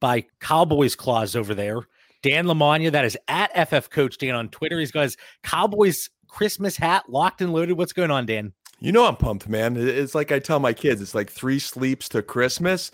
by Cowboys Claus over there, Dan Lamagna. That is at FF Coach Dan on Twitter. He's got his Cowboys Christmas hat locked and loaded. What's going on, Dan? You know I'm pumped, man. It's like I tell my kids, it's like three sleeps to Christmas.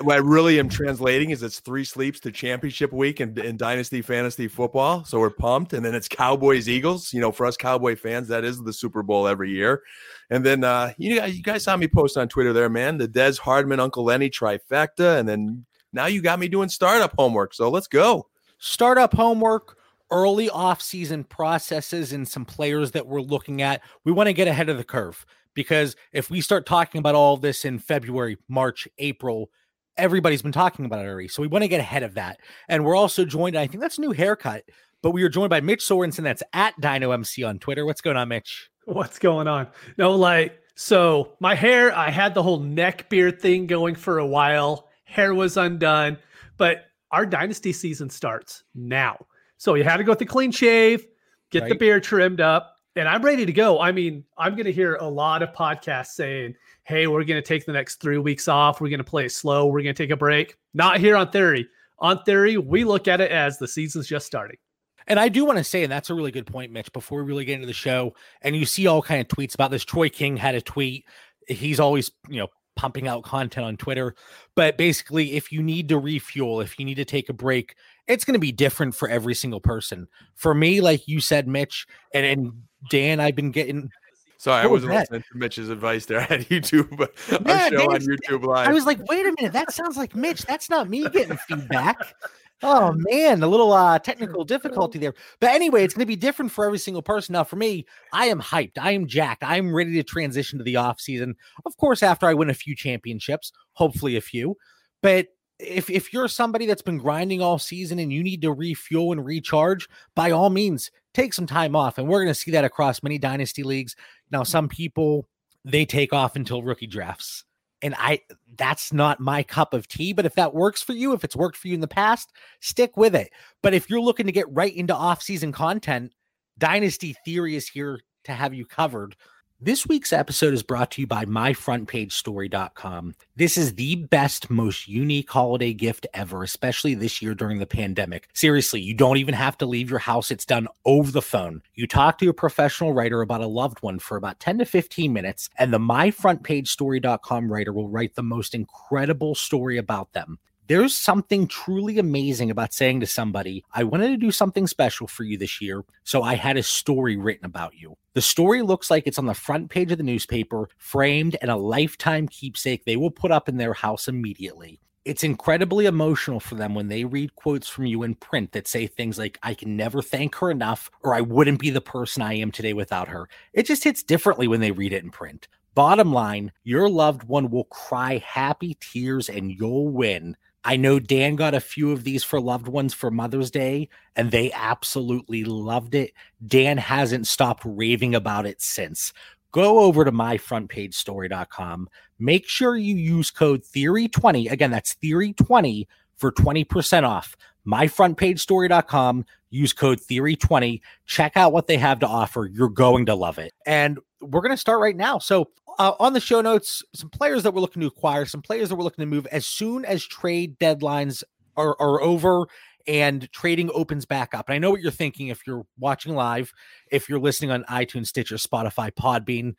What I really am translating is it's three sleeps to championship week in, in Dynasty Fantasy Football. So we're pumped. And then it's Cowboys Eagles. You know, for us Cowboy fans, that is the Super Bowl every year. And then uh, you guys, you guys saw me post on Twitter there, man. The Dez Hardman, Uncle Lenny trifecta. And then now you got me doing startup homework. So let's go. startup homework, early off-season processes, and some players that we're looking at. We want to get ahead of the curve because if we start talking about all this in February, March, April, everybody's been talking about it already. So we want to get ahead of that. And we're also joined, I think that's a new haircut, but we are joined by Mitch Sorensen. That's at Dyno MC on Twitter. What's going on, Mitch? What's going on? No, like, so my hair, I had the whole neck beard thing going for a while. Hair was undone, but our dynasty season starts now. So you had to go with the clean shave, get the beard trimmed up, and I'm ready to go. I mean, I'm going to hear a lot of podcasts saying, hey, we're going to take the next three weeks off. We're going to play it slow. We're going to take a break. Not here on Theory. On Theory, we look at it as the season's just starting. And I do want to say, and that's a really good point, Mitch, before we really get into the show, and you see all kind of tweets about this. Troy King had a tweet. He's always, you know, pumping out content on Twitter. But basically, if you need to refuel, if you need to take a break, it's going to be different for every single person. For me, like you said, Mitch, and, and Dan, I've been getting Sorry, I What was wasn't that? listening to Mitch's advice there. I had YouTube, Yeah, a show on YouTube Live. I was like, wait a minute, that sounds like Mitch. That's not me getting feedback. Oh man, a little uh technical difficulty there. But anyway, it's going to be different for every single person. Now, for me, I am hyped. I am jacked. I am ready to transition to the off season. Of course, after I win a few championships, hopefully a few. But if if you're somebody that's been grinding all season and you need to refuel and recharge, by all means, take some time off. And we're going to see that across many dynasty leagues. Now, some people they take off until rookie drafts and I that's not my cup of tea. But if that works for you, if it's worked for you in the past, stick with it. But if you're looking to get right into off-season content, Dynasty Theory is here to have you covered. This week's episode is brought to you by myfrontpagestory.com. This is the best, most unique holiday gift ever, especially this year during the pandemic. Seriously, you don't even have to leave your house. It's done over the phone. You talk to a professional writer about a loved one for about 10 to 15 minutes, and the myfrontpagestory.com writer will write the most incredible story about them. There's something truly amazing about saying to somebody, I wanted to do something special for you this year, so I had a story written about you. The story looks like it's on the front page of the newspaper, framed, and a lifetime keepsake they will put up in their house immediately. It's incredibly emotional for them when they read quotes from you in print that say things like, I can never thank her enough, or I wouldn't be the person I am today without her. It just hits differently when they read it in print. Bottom line, your loved one will cry happy tears and you'll win. I know Dan got a few of these for loved ones for Mother's Day, and they absolutely loved it. Dan hasn't stopped raving about it since. Go over to myfrontpagestory.com. Make sure you use code Theory20. Again, that's Theory20 for 20% off. Myfrontpagestory.com. Use code Theory20. Check out what they have to offer. You're going to love it. And we're going to start right now. So, uh, on the show notes, some players that we're looking to acquire, some players that we're looking to move as soon as trade deadlines are, are over and trading opens back up. And I know what you're thinking if you're watching live, if you're listening on iTunes, Stitcher, Spotify, Podbean.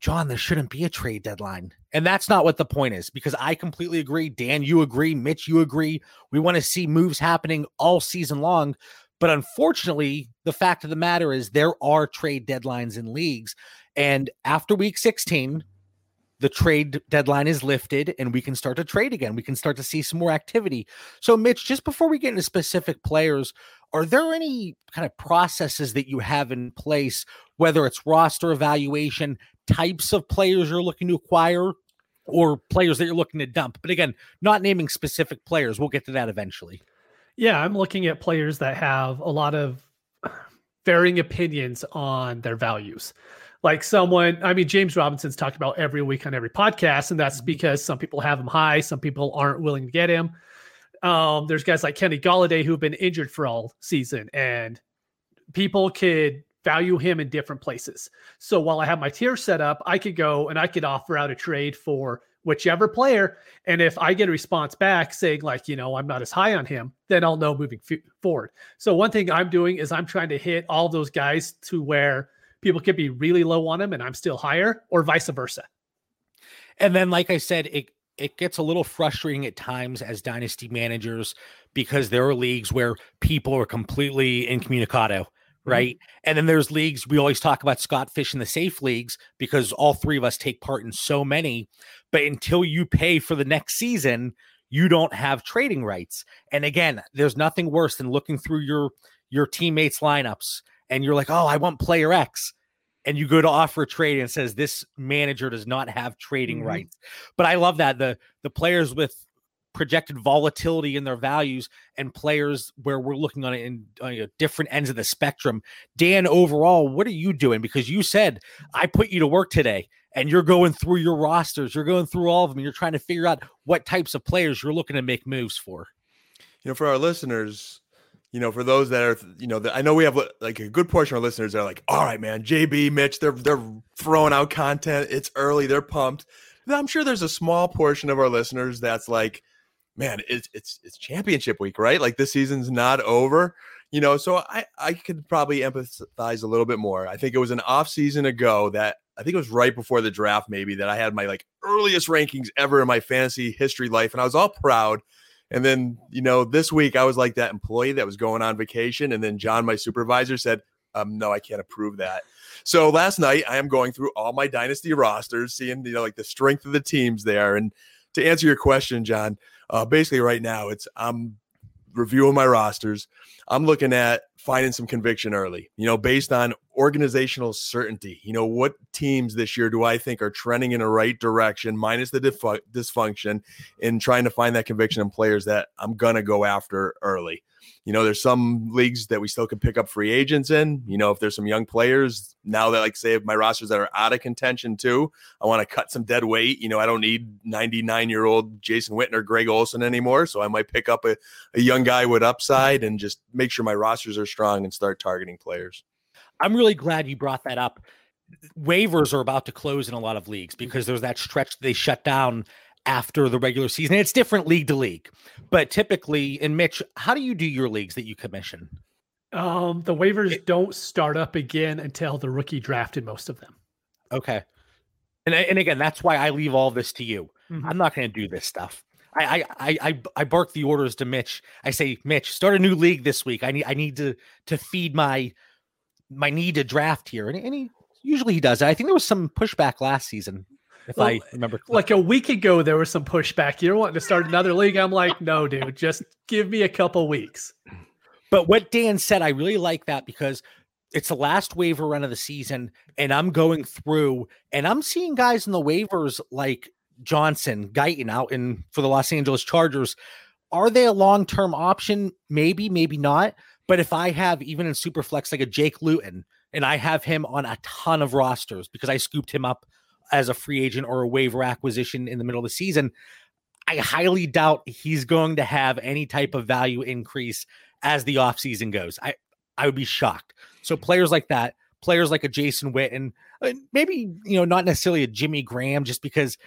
John, there shouldn't be a trade deadline. And that's not what the point is because I completely agree. Dan, you agree. Mitch, you agree. We want to see moves happening all season long. But unfortunately, the fact of the matter is there are trade deadlines in leagues. And after week 16, the trade deadline is lifted and we can start to trade again. We can start to see some more activity. So, Mitch, just before we get into specific players, are there any kind of processes that you have in place, whether it's roster evaluation, types of players you're looking to acquire, or players that you're looking to dump? But again, not naming specific players. We'll get to that eventually. Yeah, I'm looking at players that have a lot of varying opinions on their values. Like someone, I mean, James Robinson's talked about every week on every podcast, and that's mm-hmm. because some people have him high, some people aren't willing to get him. Um, there's guys like Kenny Golladay who've been injured for all season, and people could value him in different places. So while I have my tier set up, I could go and I could offer out a trade for whichever player. And if I get a response back saying, like, you know, I'm not as high on him, then I'll know moving f- forward. So one thing I'm doing is I'm trying to hit all those guys to where people could be really low on him and I'm still higher, or vice versa. And then, like I said, it it gets a little frustrating at times as dynasty managers because there are leagues where people are completely incommunicado, mm-hmm. right? Mm-hmm. And then there's leagues we always talk about Scott Fish in the safe leagues because all three of us take part in so many. But until you pay for the next season, you don't have trading rights. And again, there's nothing worse than looking through your your teammates' lineups and you're like, oh, I want player X and you go to offer a trade and it says this manager does not have trading mm-hmm. rights. But I love that the the players with projected volatility in their values and players where we're looking on it in uh, different ends of the spectrum. Dan, overall, what are you doing? Because you said I put you to work today and you're going through your rosters, you're going through all of them, you're trying to figure out what types of players you're looking to make moves for. You know, for our listeners, you know, for those that are, you know, I know we have like a good portion of our listeners that are like, all right, man, JB, Mitch, they're they're throwing out content. It's early, they're pumped. I'm sure there's a small portion of our listeners that's like, man, it's it's it's championship week, right? Like this season's not over. You know, so I I could probably empathize a little bit more. I think it was an off season ago that I think it was right before the draft, maybe that I had my like earliest rankings ever in my fantasy history life, and I was all proud and then, you know, this week I was like that employee that was going on vacation. And then John, my supervisor, said, um, no, I can't approve that. So last night I am going through all my dynasty rosters, seeing, you know, like the strength of the teams there. And to answer your question, John, uh, basically right now it's I'm reviewing my rosters. I'm looking at finding some conviction early, you know, based on organizational certainty. You know, what teams this year do I think are trending in the right direction, minus the dysfunction, in trying to find that conviction in players that I'm going to go after early. You know, there's some leagues that we still can pick up free agents in. You know, if there's some young players now that, like, say, my rosters that are out of contention too, I want to cut some dead weight. You know, I don't need 99 year old Jason Witten or Greg Olsen anymore. So I might pick up a, a young guy with upside and just make sure my rosters are strong and start targeting players. I'm really glad you brought that up. Waivers are about to close in a lot of leagues because there's that stretch they shut down after the regular season. It's different league to league, but typically, in Mitch, how do you do your leagues that you commission? Um, the waivers it, don't start up again until the rookie draft in most of them. Okay, and and again, that's why I leave all this to you. Mm-hmm. I'm not going to do this stuff. I, I I I bark the orders to Mitch. I say, Mitch, start a new league this week. I need I need to to feed my my need to draft here, and, and he usually he does. I think there was some pushback last season if well, I remember. Correctly. Like a week ago, there was some pushback. You're wanting to start another league. I'm like, no, dude, just give me a couple weeks. But what Dan said, I really like that because it's the last waiver run of the season, and I'm going through and I'm seeing guys in the waivers like Johnson, Guyton out in for the Los Angeles Chargers. Are they a long term option? Maybe, maybe not. But if I have even in Superflex like a Jake Luton, and I have him on a ton of rosters because I scooped him up as a free agent or a waiver acquisition in the middle of the season, I highly doubt he's going to have any type of value increase as the offseason goes. I I would be shocked. So players like that, players like a Jason Witten, uh, maybe you know not necessarily a Jimmy Graham, just because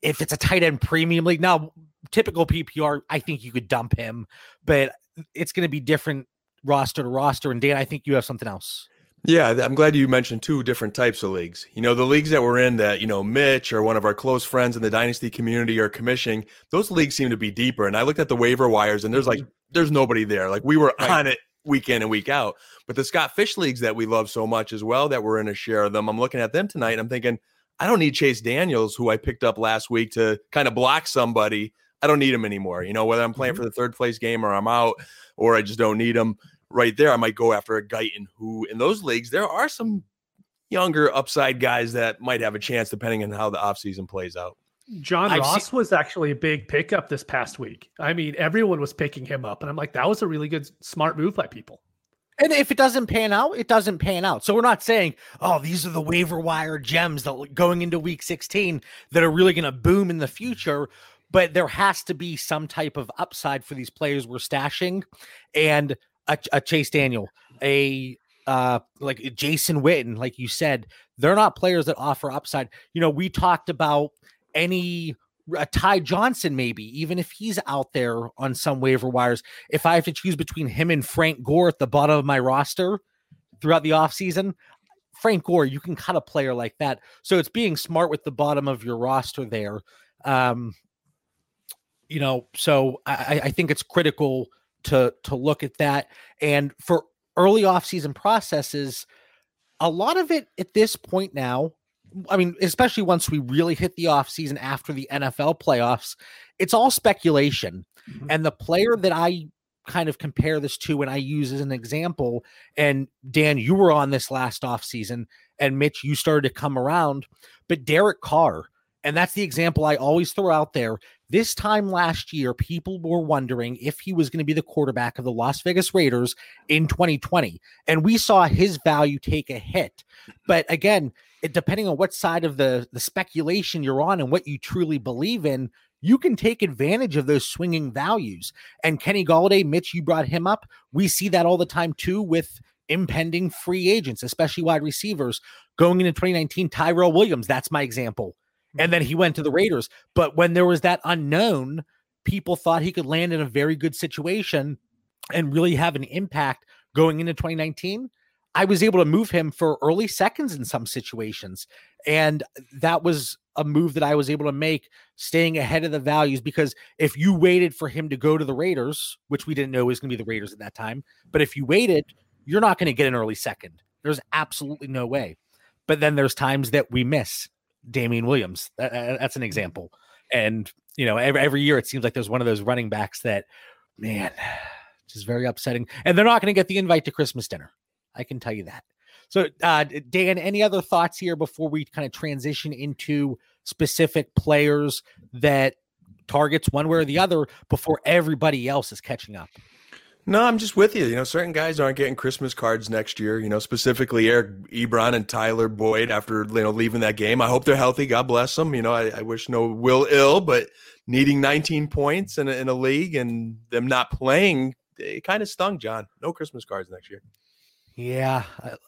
if it's a tight end premium league now, typical PPR, I think you could dump him, but it's going to be different roster to roster. And Dan, I think you have something else. Yeah, I'm glad you mentioned two different types of leagues. You know, the leagues that we're in that, you know, Mitch or one of our close friends in the dynasty community are commissioning, those leagues seem to be deeper. And I looked at the waiver wires and there's like, mm-hmm. there's nobody there. Like we were right. on it week in and week out. But the Scott Fish leagues that we love so much as well, that we're in a share of them, I'm looking at them tonight. And I'm thinking, I don't need Chase Daniels, who I picked up last week to kind of block somebody. I don't need him anymore. You know, whether I'm playing mm-hmm. for the third place game or I'm out or I just don't need him right there, I might go after a Guyton, who in those leagues, there are some younger upside guys that might have a chance depending on how the offseason plays out. John I've Ross seen- was actually a big pickup this past week. I mean, everyone was picking him up, and I'm like, that was a really good, smart move by people. And if it doesn't pan out, it doesn't pan out. So we're not saying, oh, these are the waiver wire gems that going into week 16 that are really going to boom in the future. But there has to be some type of upside for these players we're stashing. And a, a Chase Daniel, a uh, like Jason Witten, like you said, they're not players that offer upside. You know, we talked about any a Ty Johnson, maybe, even if he's out there on some waiver wires. If I have to choose between him and Frank Gore at the bottom of my roster throughout the offseason, Frank Gore, you can cut a player like that. So it's being smart with the bottom of your roster there. Um, you know, so I, I think it's critical to to look at that. And for early offseason processes, a lot of it at this point now I mean, especially once we really hit the offseason after the NFL playoffs, it's all speculation. Mm-hmm. And the player that I kind of compare this to and I use as an example, and Dan, you were on this last offseason, and Mitch, you started to come around, but Derek Carr, and that's the example I always throw out there. This time last year, people were wondering if he was going to be the quarterback of the Las Vegas Raiders in 2020. And we saw his value take a hit. But again, it, depending on what side of the the speculation you're on and what you truly believe in, you can take advantage of those swinging values. And Kenny Golladay, Mitch, you brought him up. We see that all the time too with impending free agents, especially wide receivers. Going into 2019, Tyrell Williams, that's my example. And then he went to the Raiders. But when there was that unknown, people thought he could land in a very good situation and really have an impact going into 2019. I was able to move him for early seconds in some situations. And that was a move that I was able to make staying ahead of the values because if you waited for him to go to the Raiders, which we didn't know was going to be the Raiders at that time, but if you waited, you're not going to get an early second. There's absolutely no way. But then there's times that we miss Damien Williams. That, that's an example. And, you know, every, every year it seems like there's one of those running backs that, man, just very upsetting. And they're not going to get the invite to Christmas dinner. I can tell you that. So, uh, Dan, any other thoughts here before we kind of transition into specific players that targets one way or the other before everybody else is catching up? No, I'm just with you. You know, certain guys aren't getting Christmas cards next year. You know, specifically Eric Ebron and Tyler Boyd after you know leaving that game. I hope they're healthy. God bless them. You know, I, I wish no will ill, but needing 19 points in a, in a league and them not playing, it kind of stung. John, no Christmas cards next year. Yeah.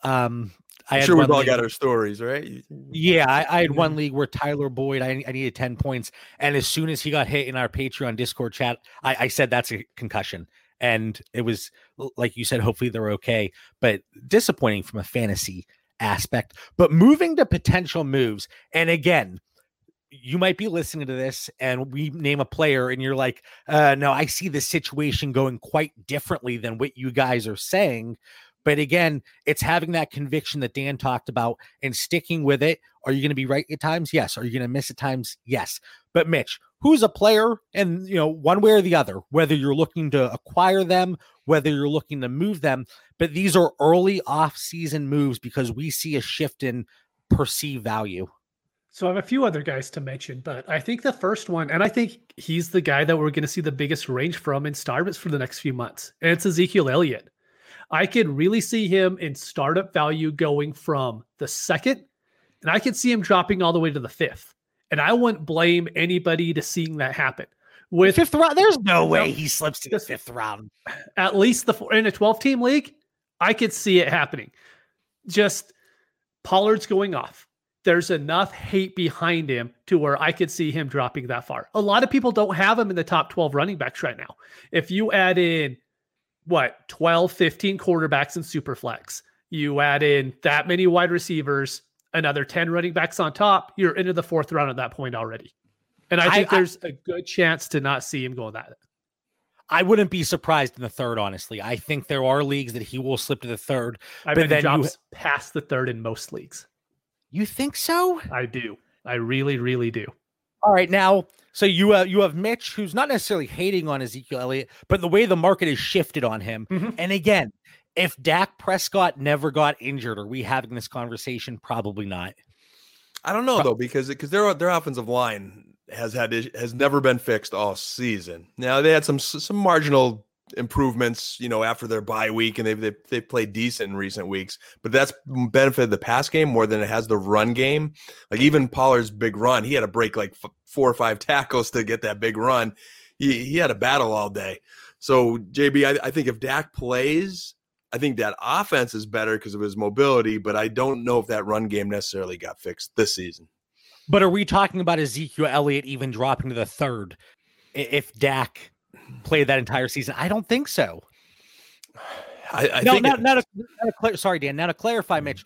Um, I am sure we've all got our stories, right? Yeah, I, I, had one league where Tyler Boyd, I, I, needed 10 points. And as soon as he got hit in our Patreon Discord chat, I, I said that's a concussion. And it was, like you said, hopefully they're okay, but disappointing from a fantasy aspect. But moving to potential moves, and again, you might be listening to this and we name a player and you're like, uh, no, I see the situation going quite differently than what you guys are saying. But again, it's having that conviction that Dan talked about and sticking with it. Are you going to be right at times? Yes. Are you going to miss at times? Yes. But Mitch, who's a player and you know one way or the other, whether you're looking to acquire them, whether you're looking to move them, but these are early off-season moves because we see a shift in perceived value. So I have a few other guys to mention, but I think the first one, and I think he's the guy that we're going to see the biggest range from in startups for the next few months, and it's Ezekiel Elliott. I could really see him in startup value going from the second, and I could see him dropping all the way to the fifth. And I wouldn't blame anybody to seeing that happen. With fifth round, there's no way he slips to the fifth round. At least the in a 12 team league, I could see it happening. Just Pollard's going off. There's enough hate behind him to where I could see him dropping that far. A lot of people don't have him in the top 12 running backs right now. If you add in what 12 15 quarterbacks in superflex you add in that many wide receivers another 10 running backs on top you're into the fourth round at that point already and i think I, there's I, a good chance to not see him go that I wouldn't be surprised in the third, honestly. I think there are leagues that he will slip to the third. I but then drops you... past the third in most leagues. You think so? I do. I really, really do. All right, now so you uh, you have Mitch, who's not necessarily hating on Ezekiel Elliott, but the way the market has shifted on him. Mm-hmm. And again, if Dak Prescott never got injured, are we having this conversation? Probably not. I don't know though, because because their their offensive line has had has never been fixed all season. Now they had some some marginal improvements, you know, after their bye week, and they've, they've they've played decent in recent weeks. But that's benefited the pass game more than it has the run game. Like even Pollard's big run, he had to break like f- four or five tackles to get that big run. He he had a battle all day. So JB, I, I think if Dak plays, I think that offense is better because of his mobility. But I don't know if that run game necessarily got fixed this season. But are we talking about Ezekiel Elliott even dropping to the third if Dak played that entire season? I don't think so. I, I no, think not, it- not, a, not a sorry, Dan. Now to clarify, mm. Mitch,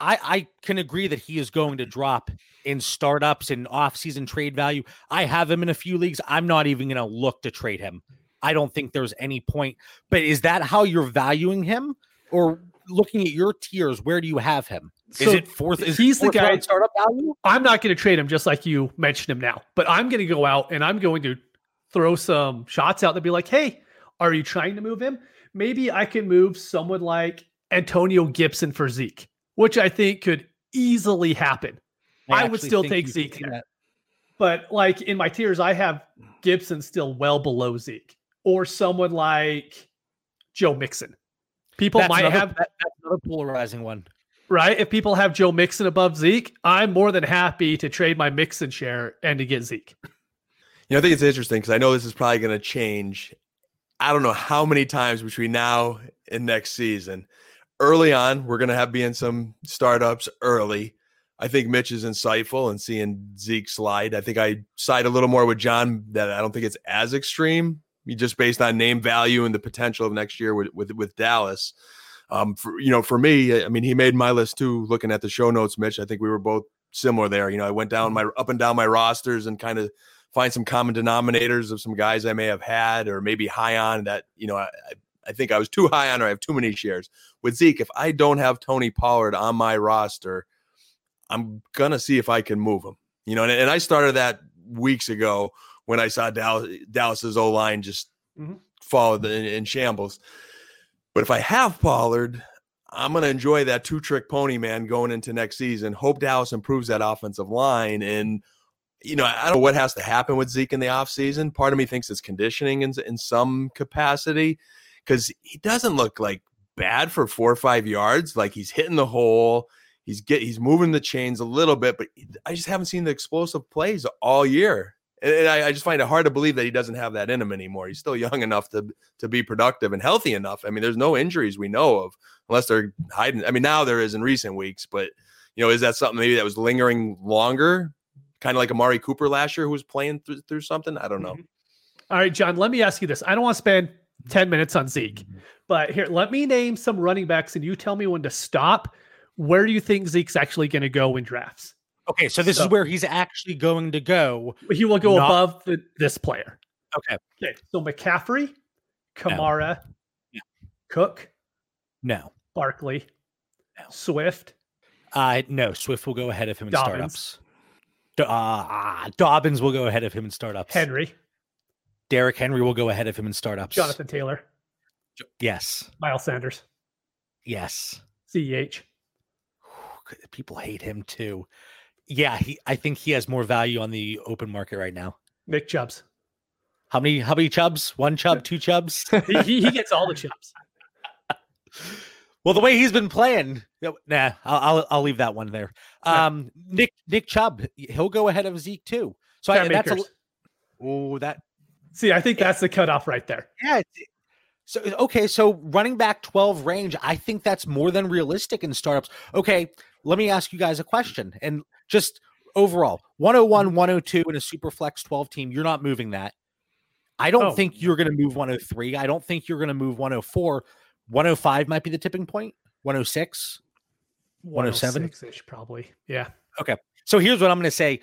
I, I can agree that he is going to drop in startups and off-season trade value. I have him in a few leagues. I'm not even going to look to trade him. I don't think there's any point. But is that how you're valuing him, or looking at your tiers? Where do you have him? Is it fourth? Is he's the guy- startup value? I'm not going to trade him just like you mentioned him now, but I'm going to go out and I'm going to throw some shots out that be like, hey, are you trying to move him? Maybe I can move someone like Antonio Gibson for Zeke, which I think could easily happen. I would still take Zeke could do there. that. But like in my tiers, I have Gibson still well below Zeke or someone like Joe Mixon. People That's might another- have that- that's another polarizing one. right? If people have Joe Mixon above Zeke, I'm more than happy to trade my Mixon share and to get Zeke. You know, I think it's interesting because I know this is probably going to change. I don't know how many times between now and next season. Early on, we're going to have be in some startups early. I think Mitch is insightful and seeing Zeke slide. I think I side a little more with John that I don't think it's as extreme, just based on name value and the potential of next year with with, with Dallas. Um, for you know, for me, I mean, he made my list too. Looking at the show notes, Mitch, I think we were both similar there. You know, I went down my up and down my rosters and kind of find some common denominators of some guys I may have had or maybe high on that, you know, I, I think I was too high on or I have too many shares. With Zeke, if I don't have Tony Pollard on my roster, I'm going to see if I can move him. You know, and, and I started that weeks ago when I saw Dallas, Dallas's O line just Mhm. fall in, in shambles. But if I have Pollard, I'm going to enjoy that two trick pony man going into next season. Hope Dallas improves that offensive line. And, you know, I don't know what has to happen with Zeke in the offseason. Part of me thinks it's conditioning in, in some capacity because he doesn't look like bad for four or five yards. Like he's hitting the hole. He's get he's moving the chains a little bit, but I just haven't seen the explosive plays all year. And and I, I just find it hard to believe that he doesn't have that in him anymore. He's still young enough to to be productive and healthy enough. I mean, there's no injuries we know of, unless they're hiding. I mean, now there is in recent weeks, but you know, is that something maybe that was lingering longer? Kind of like Amari Cooper last year, who was playing through, through something. I don't know. Mm-hmm. All right, John, let me ask you this. I don't want to spend 10 minutes on Zeke, but here, let me name some running backs and you tell me when to stop. Where do you think Zeke's actually going to go in drafts? Okay, so this So- is where he's actually going to go. He will go Not- above the, this player. Okay, Okay, so McCaffrey, Kamara, Yeah. Cook, no, Barkley, No. Swift, uh, no. Swift will go ahead of him in Dobbins. startups. Do- uh, ah, Dobbins will go ahead of him in startups. Henry, Derrick Henry will go ahead of him in startups. Jonathan Taylor, Yes, Miles Sanders, yes. CEH. People hate him too. Yeah, he. I think he has more value on the open market right now. Nick Chubbs. How many? How many chubs? One chub, two chubs. He, he, he gets all the Chubbs. Well, the way he's been playing, nah, I'll, I'll I'll leave that one there. Yeah. Um, Nick Nick Chubb, he'll go ahead of Zeke too. So I, that's a, oh that See, I think that's the cutoff right there. yeah. So okay, so running back twelve range, I think that's more than realistic in startups. Okay, let me ask you guys a question, and just overall, 101, 102 in a super flex twelve team, you're not moving that. I don't Oh. think you're going to move 103. I don't think you're going to move 104. 105 might be the tipping point. 106. 107? 106-ish probably. Yeah. Okay. So here's what I'm going to say.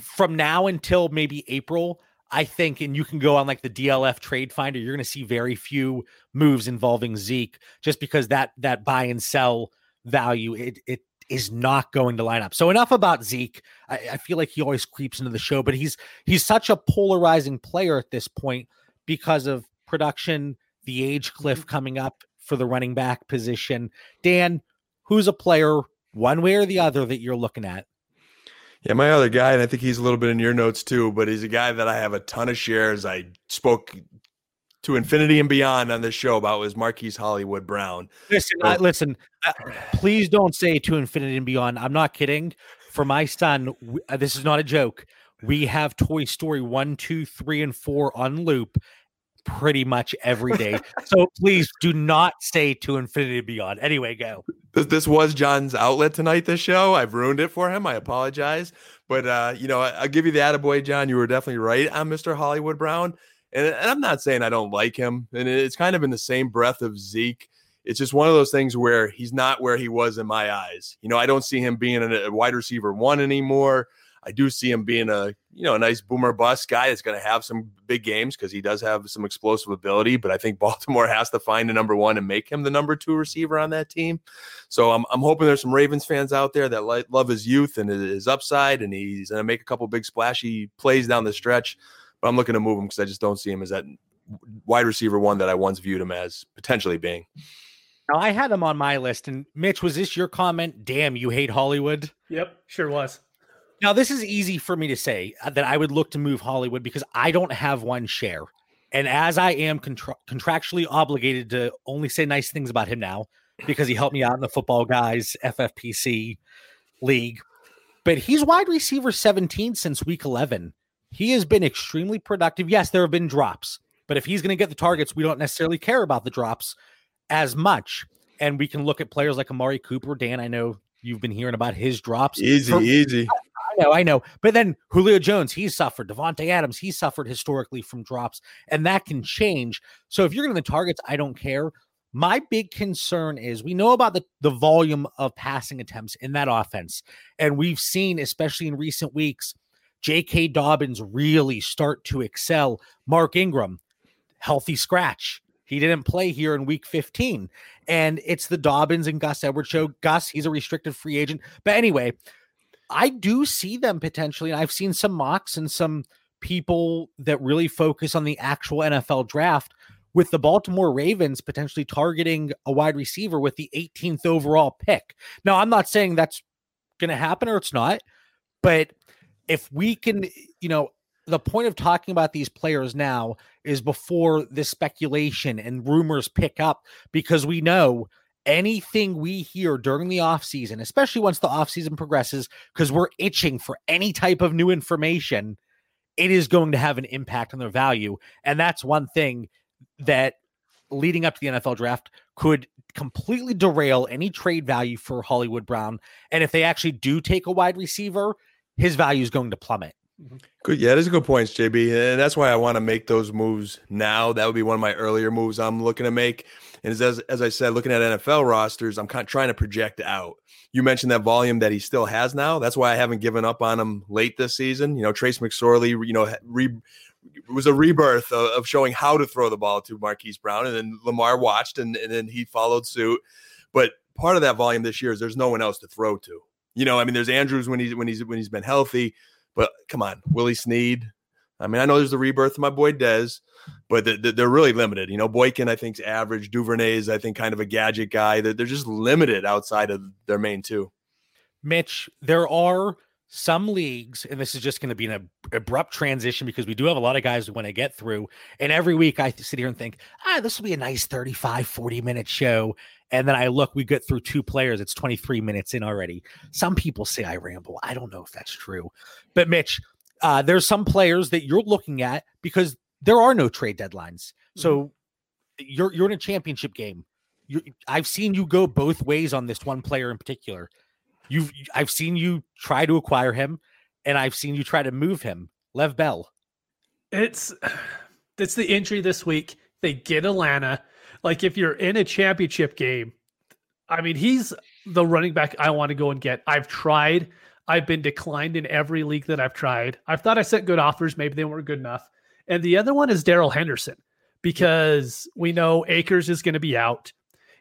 From now until maybe April, I think, and you can go on like the DLF trade finder, you're going to see very few moves involving Zeke just because that that buy and sell value it it is not going to line up. So enough about Zeke. I, I feel like he always creeps into the show, but he's he's such a polarizing player at this point because of production, the age mm-hmm. cliff coming up for the running back position. Dan, who's a player one way or the other that you're looking at? Yeah, my other guy, and I think he's a little bit in your notes too, but he's a guy that I have a ton of shares. I spoke to infinity and beyond on this show about was Marquise Hollywood Brown. Listen, I, listen. Please don't say to infinity and beyond. I'm not kidding. For my son, uh, this is not a joke. We have Toy Story one, two, three, and four on loop pretty much every day. so please do not say to infinity and beyond. Anyway, go. This, this was John's outlet tonight. This show, I've ruined it for him. I apologize, but uh, you know, I, I'll give you the attaboy, John. You were definitely right on Mr. Hollywood Brown. And, and I'm not saying I don't like him, and it's kind of in the same breath of Zeke. It's just one of those things where he's not where he was in my eyes. You know, I don't see him being a wide receiver one anymore. I do see him being a you know a nice boomer bust guy that's going to have some big games because he does have some explosive ability. But I think Baltimore has to find a number one and make him the number two receiver on that team. So I'm I'm hoping there's some Ravens fans out there that love his youth and his upside, and he's going to make a couple big splashy plays down the stretch. But I'm looking to move him because I just don't see him as that wide receiver one that I once viewed him as potentially being. Now I had him on my list, and Mitch, was this your comment? Damn, you hate Hollywood. Yep, sure was. Now, this is easy for me to say uh, that I would look to move Hollywood because I don't have one share. And as I am contra- contractually obligated to only say nice things about him now because he helped me out in the football guys FFPC league, but he's wide receiver 17 since week 11. He has been extremely productive. Yes, there have been drops, but if he's going to get the targets, we don't necessarily care about the drops as much. And we can look at players like Amari Cooper. Dan, I know you've been hearing about his drops. Easy, For, easy. I know, I know. But then Julio Jones, he's suffered. Davante Adams, he suffered historically from drops, and that can change. So if you're getting the targets, I don't care. My big concern is we know about the, the volume of passing attempts in that offense. And we've seen, especially in recent weeks, J.K. Dobbins really start to excel. Mark Ingram, healthy scratch. He didn't play here in week 15. And it's the Dobbins and Gus Edwards show. Gus, he's a restricted free agent. But anyway, I do see them potentially. And I've seen some mocks and some people that really focus on the actual NFL draft with the Baltimore Ravens potentially targeting a wide receiver with the 18th overall pick. Now, I'm not saying that's going to happen or it's not, but if we can, you know, the point of talking about these players now is before this speculation and rumors pick up because we know anything we hear during the offseason, especially once the offseason progresses, because we're itching for any type of new information, it is going to have an impact on their value. And that's one thing that leading up to the NFL draft could completely derail any trade value for Hollywood Brown. And if they actually do take a wide receiver, his value is going to plummet. Mm-hmm. Good. Yeah, those are good points, JB. And that's why I want to make those moves now. That would be one of my earlier moves I'm looking to make. And as, as I said, looking at NFL rosters, I'm kind of trying to project out. You mentioned that volume that he still has now. That's why I haven't given up on him late this season. You know, Trace McSorley, you know, re, was a rebirth of, of, showing how to throw the ball to Marquise Brown. And then Lamar watched and, and then he followed suit. But part of that volume this year is there's no one else to throw to. You know, I mean, there's Andrews when he's when he's when he's been healthy. But come on, Willie Snead. I mean, I know there's the rebirth of my boy Dez, but they're really limited. You know, Boykin, I think, is average. Duvernay is, I think, kind of a gadget guy. They're just limited outside of their main two. Mitch, there are some leagues, and this is just going to be an abrupt transition because we do have a lot of guys we want to get through. And every week I sit here and think, ah, this will be a nice 35, 40 minute show. And then I look, we get through two players. It's 23 minutes in already. Some people say I ramble. I don't know if that's true. But Mitch, uh, there's some players that you're looking at because there are no trade deadlines. So mm-hmm. you're you're in a championship game. you I've seen you go both ways on this one player in particular. You've I've seen you try to acquire him, and I've seen you try to move him. Lev Bell. It's it's the injury this week. They get Atlanta. Like if you're in a championship game, I mean, he's the running back I want to go and get. I've tried. I've been declined in every league that I've tried. I've thought I sent good offers. Maybe they weren't good enough. And the other one is Darrell Henderson because we know Akers is going to be out.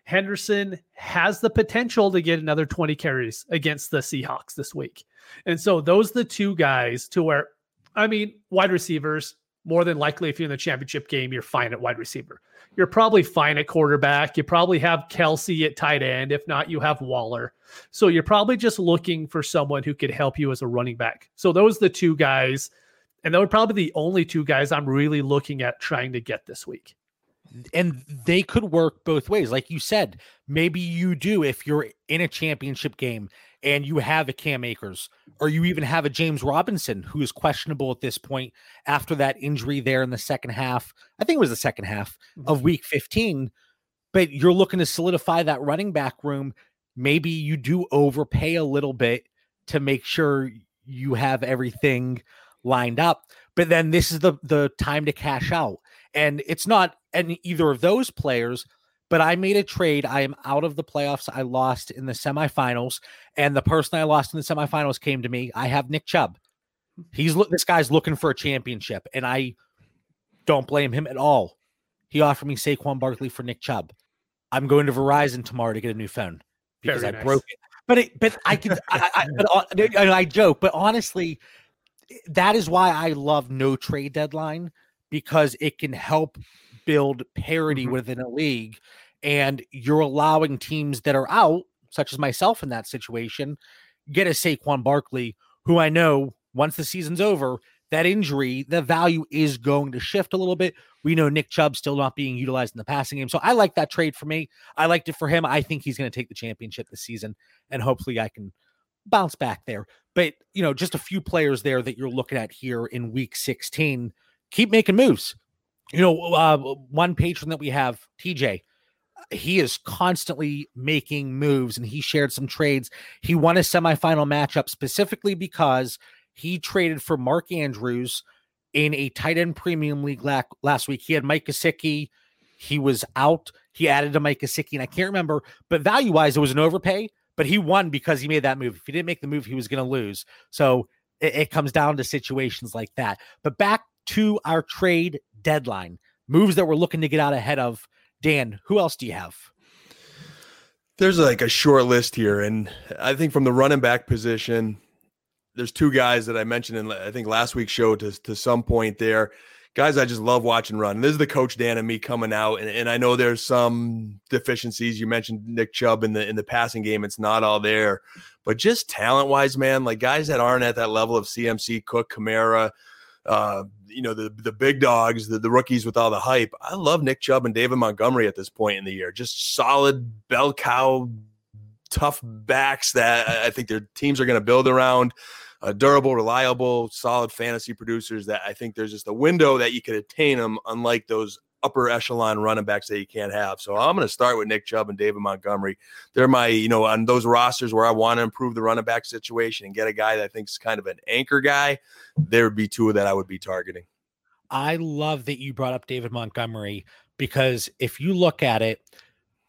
Henderson has the potential to get another 20 carries against the Seahawks this week. And so those are the two guys to where, I mean, wide receivers, more than likely, if you're in the championship game, you're fine at wide receiver. You're probably fine at quarterback. You probably have Kelce at tight end. If not, you have Waller. So you're probably just looking for someone who could help you as a running back. So those are the two guys. And those are probably the only two guys I'm really looking at trying to get this week and they could work both ways. Like you said, maybe you do if you're in a championship game and you have a Cam Akers, or you even have a James Robinson who is questionable at this point after that injury there in the second half. I think it was the second half of mm-hmm. week 15. But you're looking to solidify that running back room. Maybe you do overpay a little bit to make sure you have everything lined up. But then this is the the time to cash out. And it's not any either of those players, but I made a trade. I am out of the playoffs. I lost in the semifinals, and the person I lost in the semifinals came to me. I have Nick Chubb. He's this guy's looking for a championship, and I don't blame him at all. He offered me Saquon Barkley for Nick Chubb. I'm going to Verizon tomorrow to get a new phone because Very I nice. broke it. But it, but I could, I, I, but uh, I joke, but honestly, that is why I love no trade deadline because it can help build parity mm-hmm. within a league. And you're allowing teams that are out, such as myself in that situation, get a Saquon Barkley, who I know once the season's over, that injury, the value is going to shift a little bit. We know Nick Chubb still not being utilized in the passing game. So I like that trade for me. I liked it for him. I think he's going to take the championship this season, and hopefully I can bounce back there. But, you know, just a few players there that you're looking at here in week 16. Keep making moves you know, uh, one patron that we have, TJ, he is constantly making moves and he shared some trades. He won a semifinal matchup specifically because he traded for Mark Andrews in a tight end premium league last week. He had Mike Gesicki. He was out. He added to Mike Gesicki, and I can't remember, but value wise, it was an overpay. But he won because he made that move. If he didn't make the move, he was going to lose. So it, it comes down to situations like that. But back to our trade deadline, moves that we're looking to get out ahead of. Dan, who else do you have? There's like a short list here. And I think from the running back position, there's two guys that I mentioned in I think last week's show to, to some point there. Guys, I just love watching run. This is the coach Dan and me coming out, and, and I know there's some deficiencies. You mentioned Nick Chubb in the in the passing game; it's not all there, but just talent wise, man, like guys that aren't at that level of CMC, Cook, Kamara, uh, you know the the big dogs, the, the rookies with all the hype. I love Nick Chubb and David Montgomery at this point in the year. Just solid bell cow, tough backs that I think their teams are going to build around. Uh, durable, reliable, solid fantasy producers that I think there's just a window that you could attain them, unlike those upper echelon running backs that you can't have. So I'm going to start with Nick Chubb and David Montgomery. They're my, you know, on those rosters where I want to improve the running back situation and get a guy that I think is kind of an anchor guy. There would be two that I would be targeting. I love that you brought up David Montgomery because if you look at it,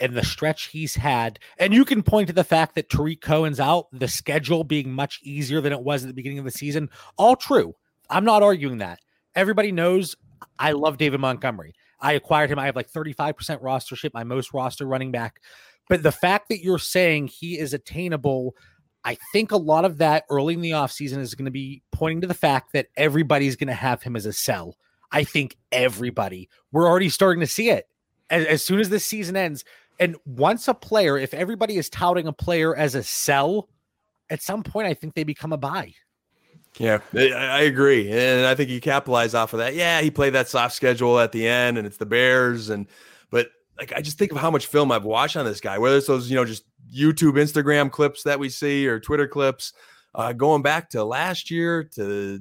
and the stretch he's had, and you can point to the fact that Tarik Cohen's out, the schedule being much easier than it was at the beginning of the season. All true. I'm not arguing that. Everybody knows I love David Montgomery. I acquired him. I have like 35% rostership, my most roster running back. But the fact that you're saying he is attainable, I think a lot of that early in the offseason is going to be pointing to the fact that everybody's going to have him as a sell. I think everybody. We're already starting to see it. As, as soon as this season ends, and once a player, if everybody is touting a player as a sell, at some point I think they become a buy. Yeah, I agree, and I think he capitalized off of that. Yeah, he played that soft schedule at the end, and it's the Bears, and but like I just think of how much film I've watched on this guy, whether it's those you know just YouTube, Instagram clips that we see or Twitter clips, uh, going back to last year to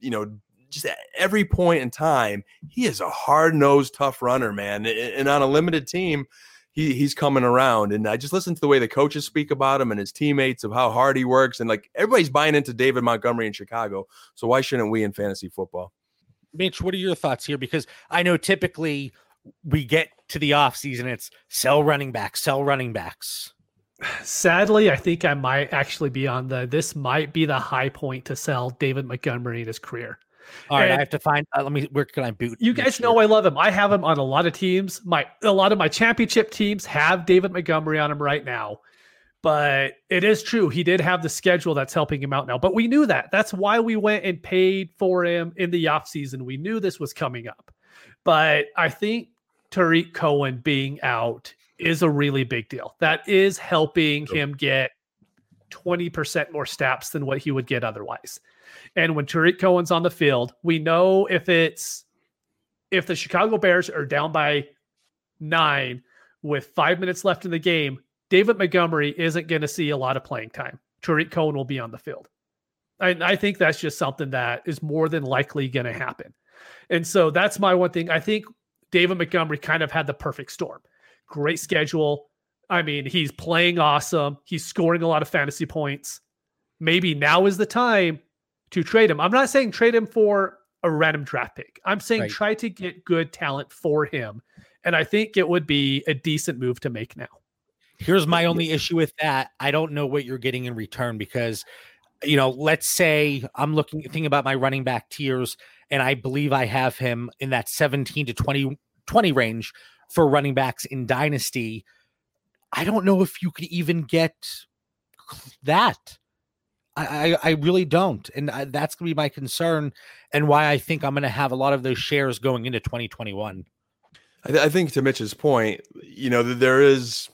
you know just at every point in time, he is a hard nosed, tough runner, man, and on a limited team he he's coming around. And I just listen to the way the coaches speak about him and his teammates of how hard he works. And like everybody's buying into David Montgomery in Chicago. So why shouldn't we in fantasy football? Mitch, what are your thoughts here? Because I know typically we get to the offseason, it's sell running backs, sell running backs. Sadly, I think I might actually be on the this might be the high point to sell David Montgomery in his career. All right, and I have to find. Uh, let me. Where can I boot? You guys know I love him. I have him on a lot of teams. My a lot of my championship teams have David Montgomery on him right now. But it is true. He did have the schedule that's helping him out now. But we knew that. That's why we went and paid for him in the offseason. We knew this was coming up. But I think Tarik Cohen being out is a really big deal. That is helping him get 20% more snaps than what he would get otherwise. And when Tarik Cohen's on the field, we know if it's if the Chicago Bears are down by nine with five minutes left in the game, David Montgomery isn't going to see a lot of playing time. Tariq Cohen will be on the field. And I think that's just something that is more than likely going to happen. And so that's my one thing. I think David Montgomery kind of had the perfect storm. Great schedule. I mean, he's playing awesome. He's scoring a lot of fantasy points. Maybe now is the time to trade him. I'm not saying trade him for a random draft pick. I'm saying right. try to get good talent for him. And I think it would be a decent move to make now. Here's my only issue with that. I don't know what you're getting in return because, you know, let's say I'm looking thinking about my running back tiers, and I believe I have him in that 17 to 20, 20 range for running backs in Dynasty. I don't know if you could even get that. I, I, really don't. And I, that's going to be my concern and why I think I'm going to have a lot of those shares going into 2021. I, th- I think to Mitch's point, you know, there is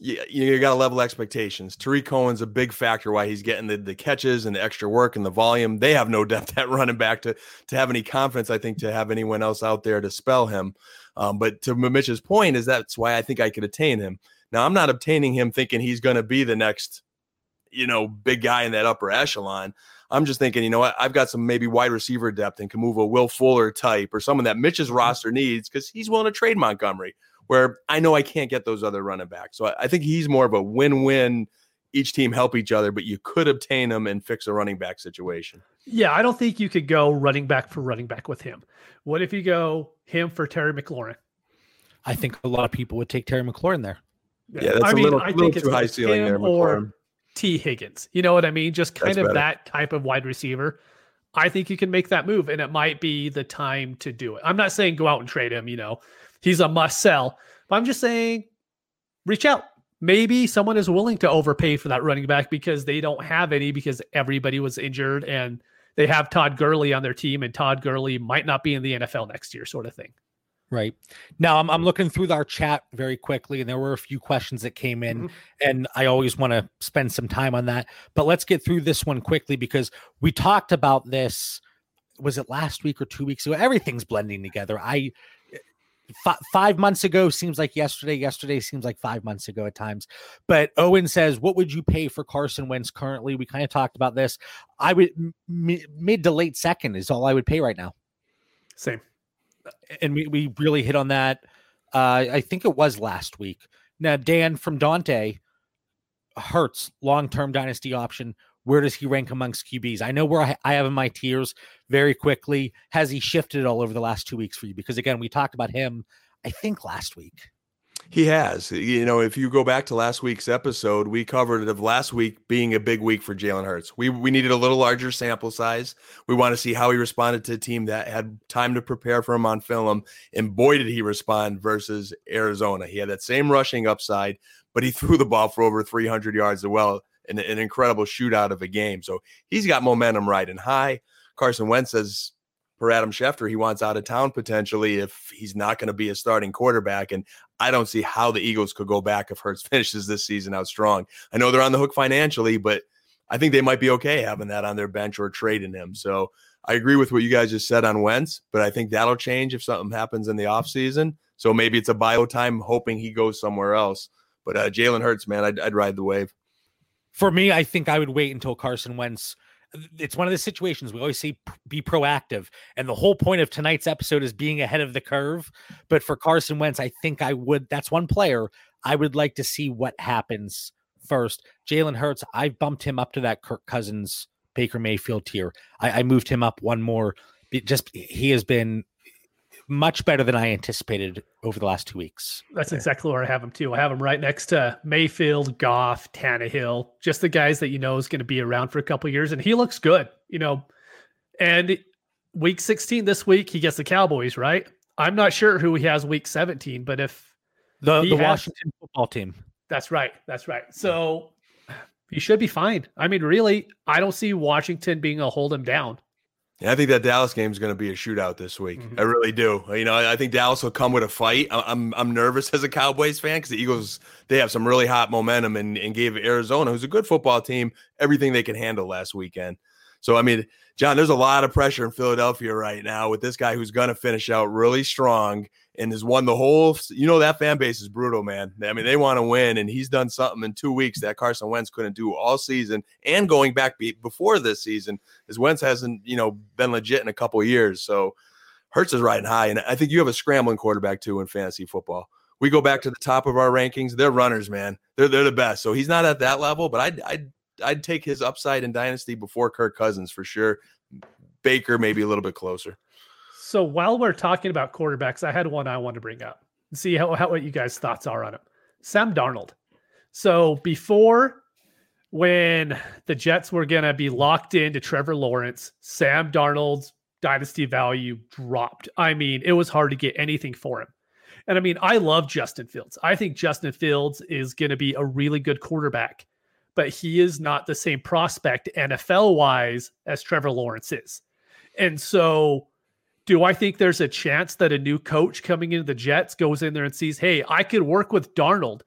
you, you got to level expectations. Tarik Cohen's a big factor why he's getting the, the catches and the extra work and the volume. They have no depth at running back to to have any confidence. I think to have anyone else out there to spell him. Um, but to Mitch's point is that's why I think I could attain him. Now I'm not obtaining him thinking he's going to be the next, you know, big guy in that upper echelon. I'm just thinking, you know what, I've got some maybe wide receiver depth and can move a Will Fuller type or someone that Mitch's mm-hmm. roster needs because he's willing to trade Montgomery where I know I can't get those other running backs. So I, I think he's more of a win-win. Each team help each other, but you could obtain them and fix a running back situation. Yeah, I don't think you could go running back for running back with him. What if you go him for Terry McLaurin? I think a lot of people would take Terry McLaurin there. Yeah, yeah that's I a mean, little, I little too high ceiling there. Or Tee Higgins. You know what I mean? Just kind that's of better. that type of wide receiver. I think you can make that move, and it might be the time to do it. I'm not saying go out and trade him, you know, he's a must sell. But I'm just saying, reach out. Maybe someone is willing to overpay for that running back because they don't have any because everybody was injured and they have Todd Gurley on their team and Todd Gurley might not be in the NFL next year, sort of thing. Right. Now I'm, I'm looking through our chat very quickly, and there were a few questions that came in, mm-hmm. and I always want to spend some time on that. But let's get through this one quickly because we talked about this. Was it last week or two weeks ago? Everything's blending together. I f- five months ago seems like yesterday. Yesterday seems like five months ago at times. But Owen says, "What would you pay for Carson Wentz currently?" We kind of talked about this. I would m- mid to late second is all I would pay right now. Same, and we we really hit on that. Uh, I think it was last week. Now, Dan from Dante Hurts long term dynasty option. Where does he rank amongst QBs? I know where I, I have in my tiers very quickly. Has he shifted all over the last two weeks for you? Because again, we talked about him, I think last week. He has. You know, if you go back to last week's episode, we covered it of last week being a big week for Jalen Hurts. We we needed a little larger sample size. We want to see how he responded to a team that had time to prepare for him on film. And boy, did he respond versus Arizona. He had that same rushing upside, but he threw the ball for over 300 yards as well an, an incredible shootout of a game. So he's got momentum riding high. Carson Wentz says for Adam Schefter, he wants out of town potentially if he's not going to be a starting quarterback. And I don't see how the Eagles could go back if Hurts finishes this season out strong. I know they're on the hook financially, but I think they might be okay having that on their bench or trading him. So I agree with what you guys just said on Wentz, but I think that'll change if something happens in the offseason. So maybe it's a bio time hoping he goes somewhere else. But uh, Jalen Hurts, man, I'd, I'd ride the wave for me, I think I would wait until Carson Wentz. It's one of the situations we always say be proactive, and the whole point of tonight's episode is being ahead of the curve. But for Carson Wentz, I think I would. That's one player I would like to see what happens first. Jalen Hurts, I've bumped him up to that Kirk Cousins, Baker Mayfield tier. I, I moved him up one more. Just he has been much better than I anticipated over the last two weeks. That's exactly where I have him too. I have him right next to Mayfield, Goff, Tannehill, just the guys that you know is going to be around for a couple years, and he looks good. You know, and week 16 this week he gets the Cowboys right. I'm not sure who he has week 17, but if the the has, Washington football team. That's right. That's right. So He should be fine. I mean, really, I don't see Washington being a hold him down. Yeah, I think that Dallas game is going to be a shootout this week. Mm-hmm. I really do. You know, I think Dallas will come with a fight. I'm I'm nervous as a Cowboys fan because the Eagles they have some really hot momentum and, and gave Arizona, who's a good football team, everything they can handle last weekend. So I mean, John, there's a lot of pressure in Philadelphia right now with this guy who's going to finish out really strong and has won the whole. You know that fan base is brutal, man. I mean, they want to win, and he's done something in two weeks that Carson Wentz couldn't do all season, and going back be, before this season, as Wentz hasn't you know been legit in a couple years. So Hurts is riding high, and I think you have a scrambling quarterback too in fantasy football. We go back to the top of our rankings; they're runners, man. They're they're the best. So he's not at that level, but I'd I'd I'd take his upside in dynasty before Kirk Cousins for sure. Baker maybe a little bit closer. So while we're talking about quarterbacks, I had one I want to bring up and see how, how what you guys' thoughts are on him. Sam Darnold. So before when the Jets were to be locked into Trevor Lawrence, Sam Darnold's dynasty value dropped. I mean, it was hard to get anything for him. And I mean, I love Justin Fields. I think Justin Fields is going to be a really good quarterback, but he is not the same prospect NFL wise as Trevor Lawrence is. And so do I think there's a chance that a new coach coming into the Jets goes in there and sees, hey, I could work with Darnold.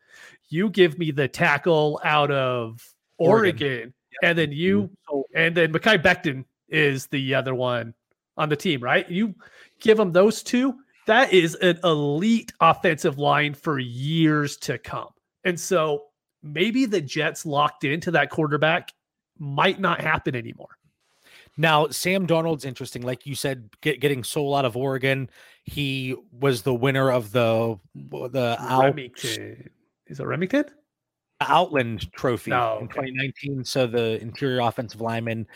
You give me the tackle out of Oregon, Oregon. Yep. and then you, mm-hmm. and then Mekhi Becton is the other one on the team, right? You give them those two. That is an elite offensive line for years to come. And so maybe the Jets locked into that quarterback might not happen anymore. Now, Sam Darnold's interesting. Like you said, get, getting Sewell out of Oregon. He was the winner of the the Remington. Is it Remington? Outland Trophy oh, in 2019. So the interior offensive lineman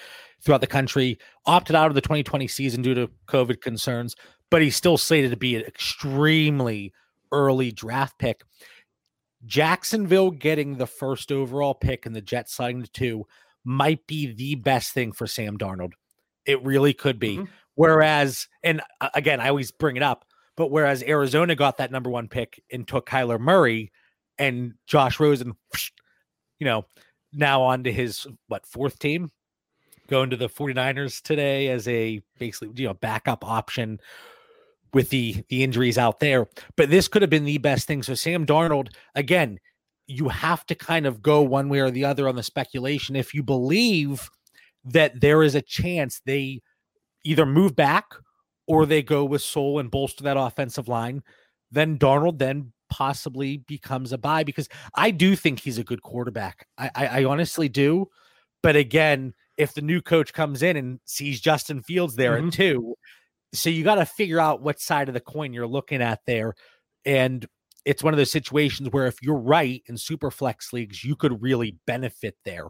throughout the country opted out of the 2020 season due to COVID concerns, but he's still slated to be an extremely early draft pick. Jacksonville getting the first overall pick and the Jets sliding to two might be the best thing for Sam Darnold. It really could be. Mm-hmm. Whereas, and uh, again, I always bring it up, but whereas Arizona got that number one pick and took Kyler Murray and Josh Rosen, you know, now on to his what fourth team, going to the 49ers today as a basically, you know, backup option with the the injuries out there. But this could have been the best thing. So Sam Darnold, again, you have to kind of go one way or the other on the speculation. If you believe that there is a chance they either move back or they go with Sewell and bolster that offensive line, then Darnold then possibly becomes a buy because I do think he's a good quarterback. I, I, I honestly do. But again, if the new coach comes in and sees Justin Fields there mm-hmm. at two, so you got to figure out what side of the coin you're looking at there. And it's one of those situations where if you're right in super flex leagues, you could really benefit there.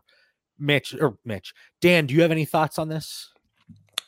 Mitch or Mitch, Dan, do you have any thoughts on this?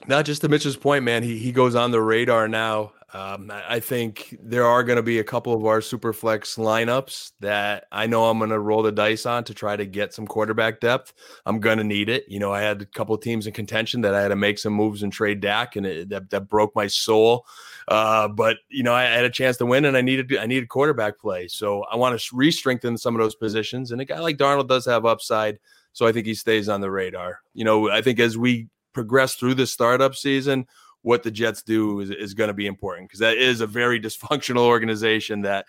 Not just to Mitch's point, man. He he goes on the radar now. Um, I think there are going to be a couple of our super flex lineups that I know I'm going to roll the dice on to try to get some quarterback depth. I'm going to need it. You know, I had a couple of teams in contention that I had to make some moves and trade Dak, and it, that, that broke my soul. Uh, but you know, I had a chance to win, and I needed I needed quarterback play. So I want to re-strengthen some of those positions. And a guy like Darnold does have upside, so I think he stays on the radar. You know, I think as we progress through the startup season what the Jets do is, is going to be important because that is a very dysfunctional organization that,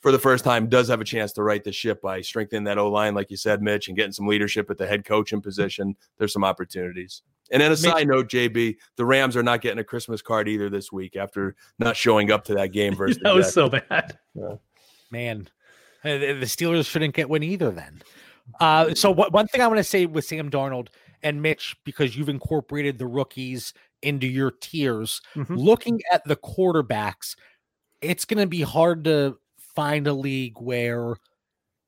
for the first time, does have a chance to right the ship by strengthening that O line, like you said, Mitch, and getting some leadership at the head coaching position. There's some opportunities. And then a side note, JB, the Rams are not getting a Christmas card either this week after not showing up to that game versus. that was so bad. Yeah. Man, the Steelers shouldn't get one either. Then, uh, so what, one thing I want to say with Sam Darnold and Mitch, because you've incorporated the rookies into your tiers. Mm-hmm. Looking at the quarterbacks, it's going to be hard to find a league where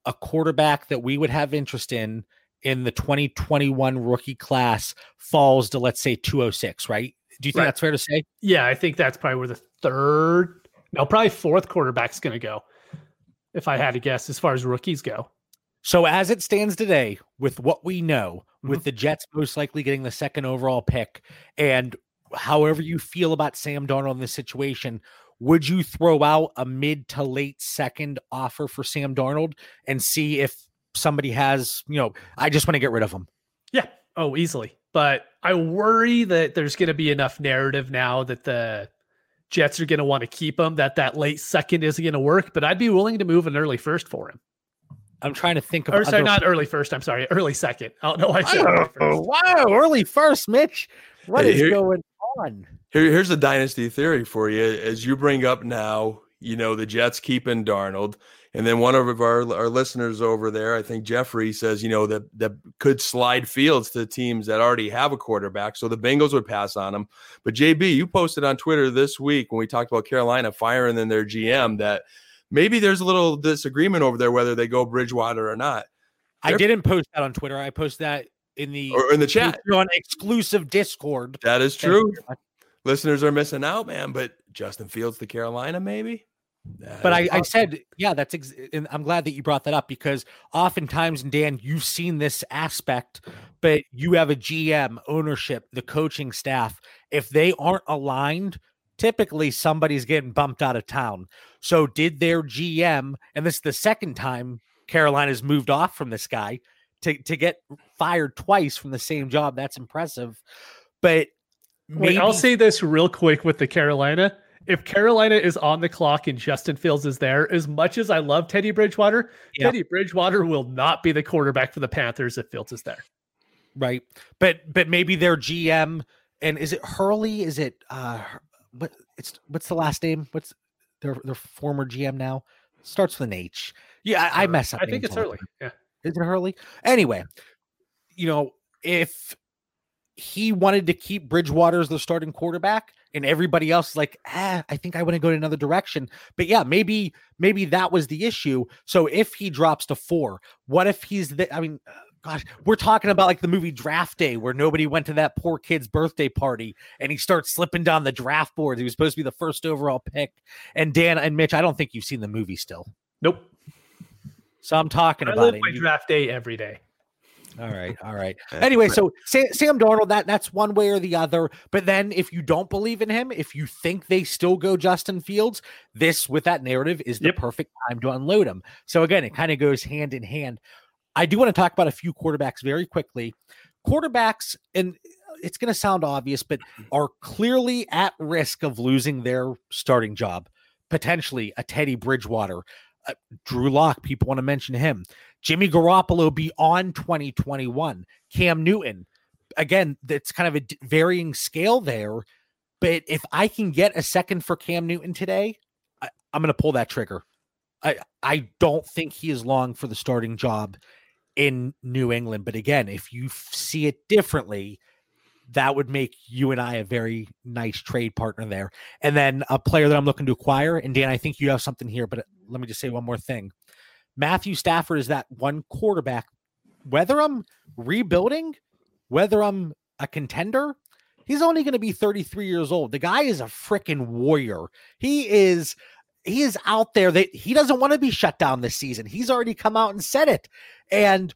a quarterback that we would have interest in in the 2021 rookie class falls to let's say 206, right? Do you think right. that's fair to say? Yeah, I think that's probably where the third, no, probably fourth quarterback's going to go. If I had to guess, as far as rookies go. So as it stands today, with what we know, mm-hmm. with the Jets most likely getting the second overall pick, and however you feel about Sam Darnold in this situation, would you throw out a mid to late second offer for Sam Darnold and see if somebody has, you know, I just want to get rid of him. Yeah. Oh, easily. But I worry that there's going to be enough narrative now that the Jets are going to want to keep him, that that late second isn't going to work. But I'd be willing to move an early first for him. I'm trying to think of. Or sorry, other- not early first. I'm sorry, early second. I don't know why I said early Oh, first. wow, early first, Mitch. What Hey, is here- going on? Here, here's a dynasty theory for you. As you bring up now, you know, the Jets keeping Darnold. And then one of our, our listeners over there, I think Jeffrey says, you know, that that could slide fields to teams that already have a quarterback. So the Bengals would pass on him. But JB, you posted on Twitter this week when we talked about Carolina firing in their GM that maybe there's a little disagreement over there whether they go Bridgewater or not. I didn't post that on Twitter. I posted that in the Or in the chat. on exclusive Discord. That is true. Listeners are missing out, man. But Justin Fields to Carolina, maybe. That But I, I said, yeah, that's. Ex- and I'm glad that you brought that up because oftentimes, Dan, you've seen this aspect, but you have a GM, ownership, the coaching staff. If they aren't aligned, typically somebody's getting bumped out of town. So, did their GM, and this is the second time Carolina's moved off from this guy to to get fired twice from the same job? That's impressive. But Wait, I'll say this real quick with the Carolina. If Carolina is on the clock and Justin Fields is there, as much as I love Teddy Bridgewater, Yeah. Teddy Bridgewater will not be the quarterback for the Panthers if Fields is there. right but but maybe their gm and is it hurley is it uh what it's what's the last name what's their their former gm now starts with an h yeah i, I mess up I think it's early. Yeah. Is it Hurley? Anyway, you know, if he wanted to keep Bridgewater as the starting quarterback and everybody else is like, ah, I think I want to go in another direction. But yeah, maybe, maybe that was the issue. So if he drops to four, what if he's the, I mean, gosh, we're talking about like the movie Draft Day where nobody went to that poor kid's birthday party and he starts slipping down the draft boards. He was supposed to be the first overall pick. And Dan and Mitch, I don't think you've seen the movie still. Nope. So I'm talking I about live it. my You- draft day every day. all right, all right. Anyway, so Sam, Sam Darnold, that that's one way or the other. But then, if you don't believe in him, if you think they still go Justin Fields, this with that narrative is the Yep. perfect time to unload him. So again, it kind of goes hand in hand. I do want to talk about a few quarterbacks very quickly. Quarterbacks, and uh, it's going to sound obvious, but mm-hmm. are clearly at risk of losing their starting job. Potentially a Teddy Bridgewater, uh, Drew Lock. People want to mention him. Jimmy Garoppolo beyond 2021. Cam Newton. Again, that's kind of a varying scale there. But if I can get a second for Cam Newton today, I, I'm going to pull that trigger. I I don't think he is long for the starting job in New England. But again, if you f- see it differently, that would make you and I a very nice trade partner there. And then a player that I'm looking to acquire. And Dan, I think you have something here, but let me just say one more thing. Matthew Stafford is that one quarterback. Whether I'm rebuilding, whether I'm a contender, he's only going to be 33 years old. The guy is a freaking warrior. He is he is out there that he doesn't want to be shut down this season. He's already come out and said it. And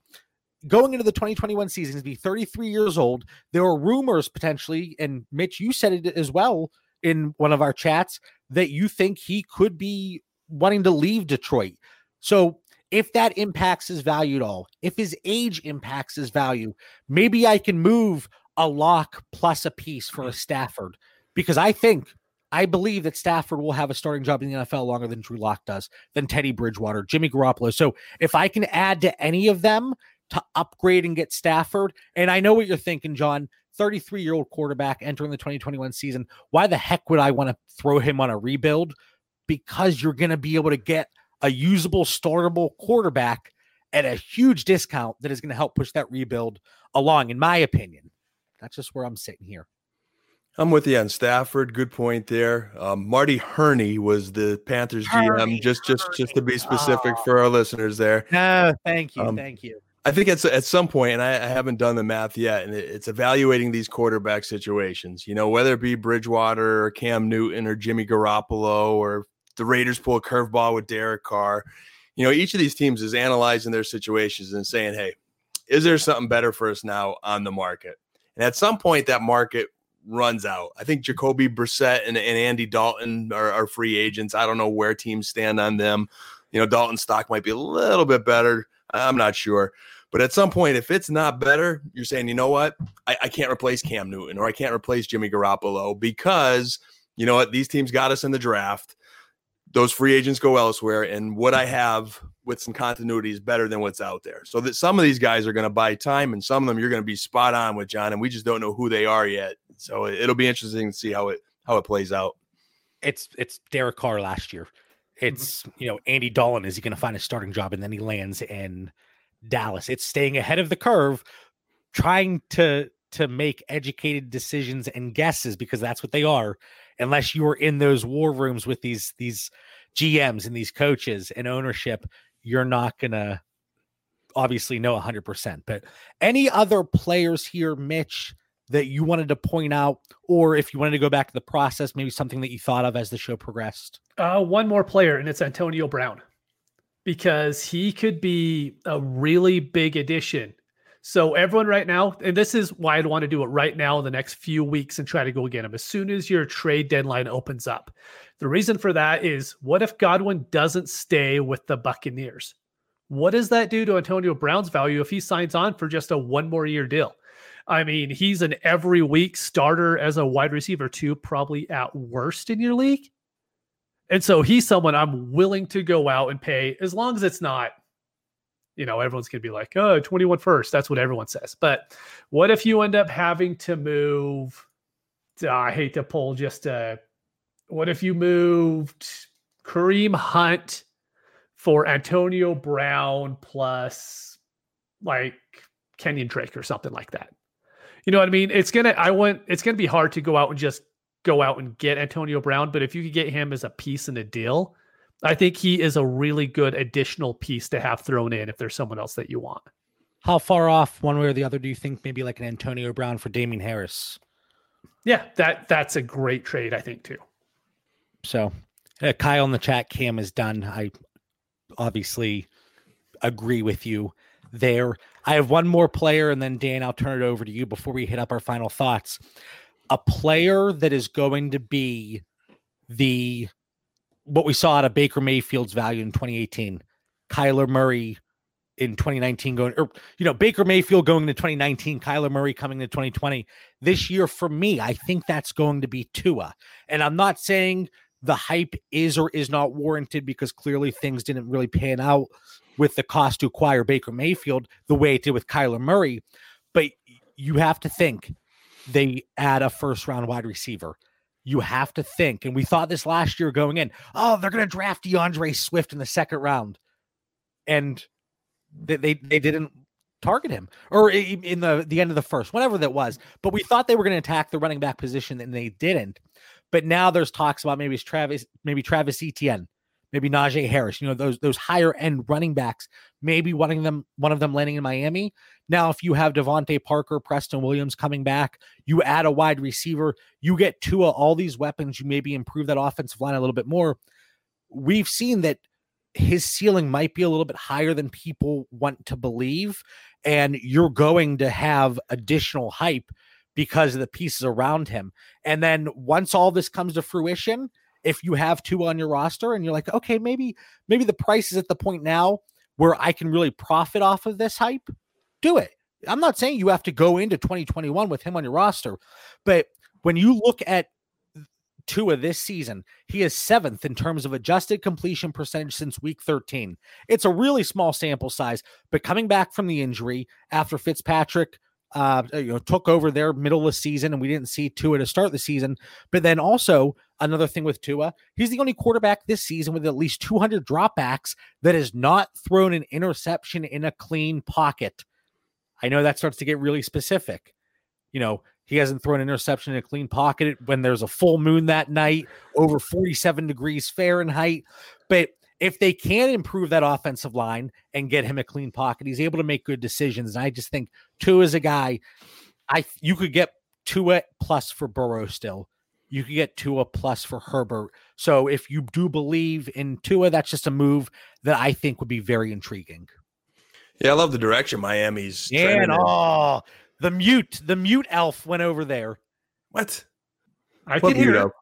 going into the 2021 season, he's be 33 years old. There are rumors potentially, and Mitch, you said it as well in one of our chats that you think he could be wanting to leave Detroit. So if that impacts his value at all, if his age impacts his value, maybe I can move a lock plus a piece for a Stafford because I think I believe that Stafford will have a starting job in the NFL longer than Drew Lock does, than Teddy Bridgewater, Jimmy Garoppolo. So if I can add to any of them to upgrade and get Stafford, and I know what you're thinking, John. 33 year old quarterback entering the 2021 season. Why the heck would I want to throw him on a rebuild? Because you're going to be able to get a usable, startable quarterback at a huge discount that is going to help push that rebuild along, in my opinion. That's just where I'm sitting here. I'm with you on Stafford. Good point there. Um, Marty Hurney was the Panthers GM. Herney, just, just, just to be specific Oh. for our listeners there. No, thank you. Um, thank you. I think it's at some point, and I, I haven't done the math yet, and it- it's evaluating these quarterback situations. You know, whether it be Bridgewater or Cam Newton or Jimmy Garoppolo or the Raiders pull a curveball with Derek Carr. You know, each of these teams is analyzing their situations and saying, "Hey, is there something better for us now on the market?" And at some point, that market runs out. I think Jacoby Brissett and, and Andy Dalton are, are free agents. I don't know where teams stand on them. You know, Dalton's stock might be a little bit better. I'm not sure. But at some point, if it's not better, you're saying, you know what? I, I can't replace Cam Newton or I can't replace Jimmy Garoppolo because you know what? These teams got us in the draft. Those free agents go elsewhere. And what I have with some continuity is better than what's out there. So that some of these guys are going to buy time and some of them you're going to be spot on with John. And we just don't know who they are yet. So it'll be interesting to see how it how it plays out. It's it's Derek Carr last year. Mm-hmm. It's you know Andy Dalton is he going to find a starting job and then he lands in Dallas. It's staying ahead of the curve, trying to to make educated decisions and guesses because that's what they are. Unless you are in those war rooms with these these GMs and these coaches and ownership, you're not gonna obviously know 100%. But any other players here, Mitch, that you wanted to point out, or if you wanted to go back to the process, maybe something that you thought of as the show progressed? Uh, one more player, and it's Antonio Brown because he could be a really big addition. So everyone right now, and this is why I'd want to do it right now in the next few weeks and try to go get him as soon as your trade deadline opens up. The reason for that is what if Godwin doesn't stay with the Buccaneers? What does that do to Antonio Brown's value if he signs on for just a one more year deal? I mean, he's an every week starter as a wide receiver, too, probably at worst in your league. And so he's someone I'm willing to go out and pay as long as it's not, you know, everyone's going to be like, oh, 21 first. That's what everyone says. But what if you end up having to move? Uh, I hate to pull just a, what if you moved Kareem Hunt for Antonio Brown plus like Kenyon Drake or something like that? You know what I mean? It's gonna I want it's gonna be hard to go out and just go out and get Antonio Brown, but if you could get him as a piece in a deal, I think he is a really good additional piece to have thrown in if there's someone else that you want. How far off, one way or the other, do you think maybe like an Antonio Brown for Damien Harris? Yeah, that that's a great trade, I think too. So, uh, Kyle in the chat, Cam is done. I obviously agree with you there. I have one more player, and then Dan, I'll turn it over to you before we hit up our final thoughts a player that is going to be the what we saw out of Baker Mayfield's value in 2018, Kyler Murray in 2019 going or you know Baker Mayfield going to 2019, Kyler Murray coming to 2020. This year for me, I think that's going to be Tua. And I'm not saying the hype is or is not warranted because clearly things didn't really pan out with the cost to acquire Baker Mayfield the way it did with Kyler Murray. But you have to think they add a first round wide receiver. You have to think, and we thought this last year going in, oh, they're going to draft D'Andre Swift in the second round. And they, they, they didn't target him or in the, the end of the first, whatever that was. But we thought they were going to attack the running back position and they didn't. But now there's talks about maybe it's Travis, maybe Travis Etienne maybe Najee Harris, you know, those those higher end running backs, maybe one of them one of them landing in Miami. Now, if you have DeVante Parker, Preston Williams coming back, you add a wide receiver, you get two of all these weapons, you maybe improve that offensive line a little bit more. We've seen that his ceiling might be a little bit higher than people want to believe, and you're going to have additional hype because of the pieces around him. And then once all this comes to fruition, if you have two on your roster and you're like, okay, maybe maybe the price is at the point now where I can really profit off of this hype, do it. I'm not saying you have to go into 2021 with him on your roster, but when you look at Tua this season, he is seventh in terms of adjusted completion percentage since week 13. It's a really small sample size, but coming back from the injury after Fitzpatrick uh, you know, took over their middle of the season, and we didn't see Tua to start the season. But then also another thing with Tua, he's the only quarterback this season with at least 200 dropbacks that has not thrown an interception in a clean pocket. I know that starts to get really specific. You know, he hasn't thrown an interception in a clean pocket when there's a full moon that night, over 47 degrees Fahrenheit. But if they can improve that offensive line and get him a clean pocket, he's able to make good decisions. And I just think Tua is a guy. I you could get Tua plus for Burrow still. You could get Tua plus for Herbert. So if you do believe in Tua, that's just a move that I think would be very intriguing. Yeah, I love the direction Miami's. Yeah, and oh, the mute, the mute elf went over there. What? I can hear it.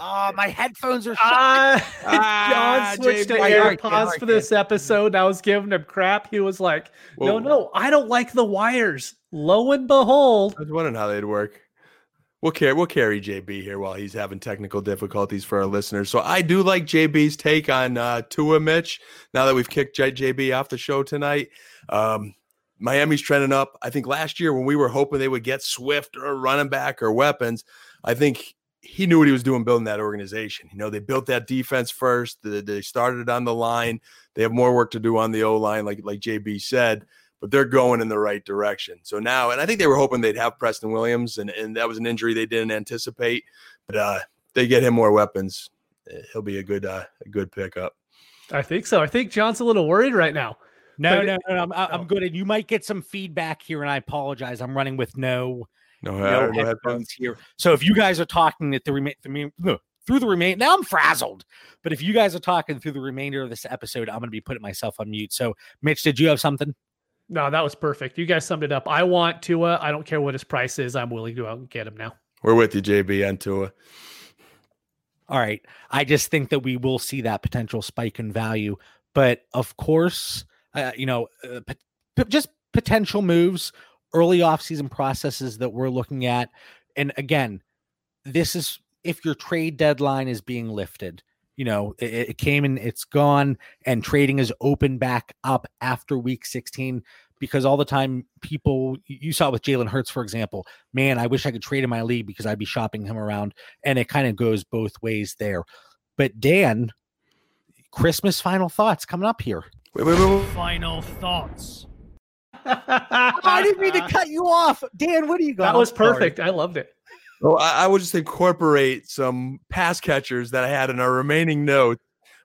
Oh, my headphones are shut. Uh, Ah, John switched to JB. All right, all right, AirPods all right, for this episode. I was giving him crap. He was like, "No, no, I don't like the wires." Lo and behold, I was wondering how they'd work. We'll carry we'll carry JB here while he's having technical difficulties for our listeners. So I do like JB's take on uh, Tua Mitch. Now that we've kicked J- JB off the show tonight, um, Miami's trending up. I think last year when we were hoping they would get Swift or running back or weapons, I think he knew what he was doing building that organization. You know, they built that defense first. They, they started on the line. They have more work to do on the O line, like like JB said but they're going in the right direction. So now, and I think they were hoping they'd have Preston Williams, and, and that was an injury they didn't anticipate. But uh, they get him more weapons. eh, He'll be a good uh, a good pickup. I think so. I think John's a little worried right now. No, But- no, no, no, I'm, I'm Oh. good. And you might get some feedback here, and I apologize. I'm running with no No, no, uh, no headphones headphones. here. So if you guys are talking at the remain through the remain, now I'm frazzled. But if you guys are talking through the remainder of this episode, I'm going to be putting myself on mute. So, Mitch, did you have something? No, that was perfect. You guys summed it up. I want Tua. I don't care what his price is. I'm willing to go out and get him now. We're with you, JB, and Tua. All right. I just think that we will see that potential spike in value. But of course, uh, you know, uh, pot- pot- just potential moves, early offseason processes that we're looking at. And again, this is if your trade deadline is being lifted. You know, it, it came and it's gone, and trading is open back up after week 16 because all the time people you saw with Jalen Hurts, for example. Man, I wish I could trade in my league because I'd be shopping him around and it kind of goes both ways there. But Dan, Christmas final thoughts coming up here. Wait, wait, wait, wait. Final thoughts. I didn't mean to cut you off, Dan. What do you got? That I'm was sorry. perfect. I loved it. Well, I, I would just incorporate some pass catchers that I had in our remaining notes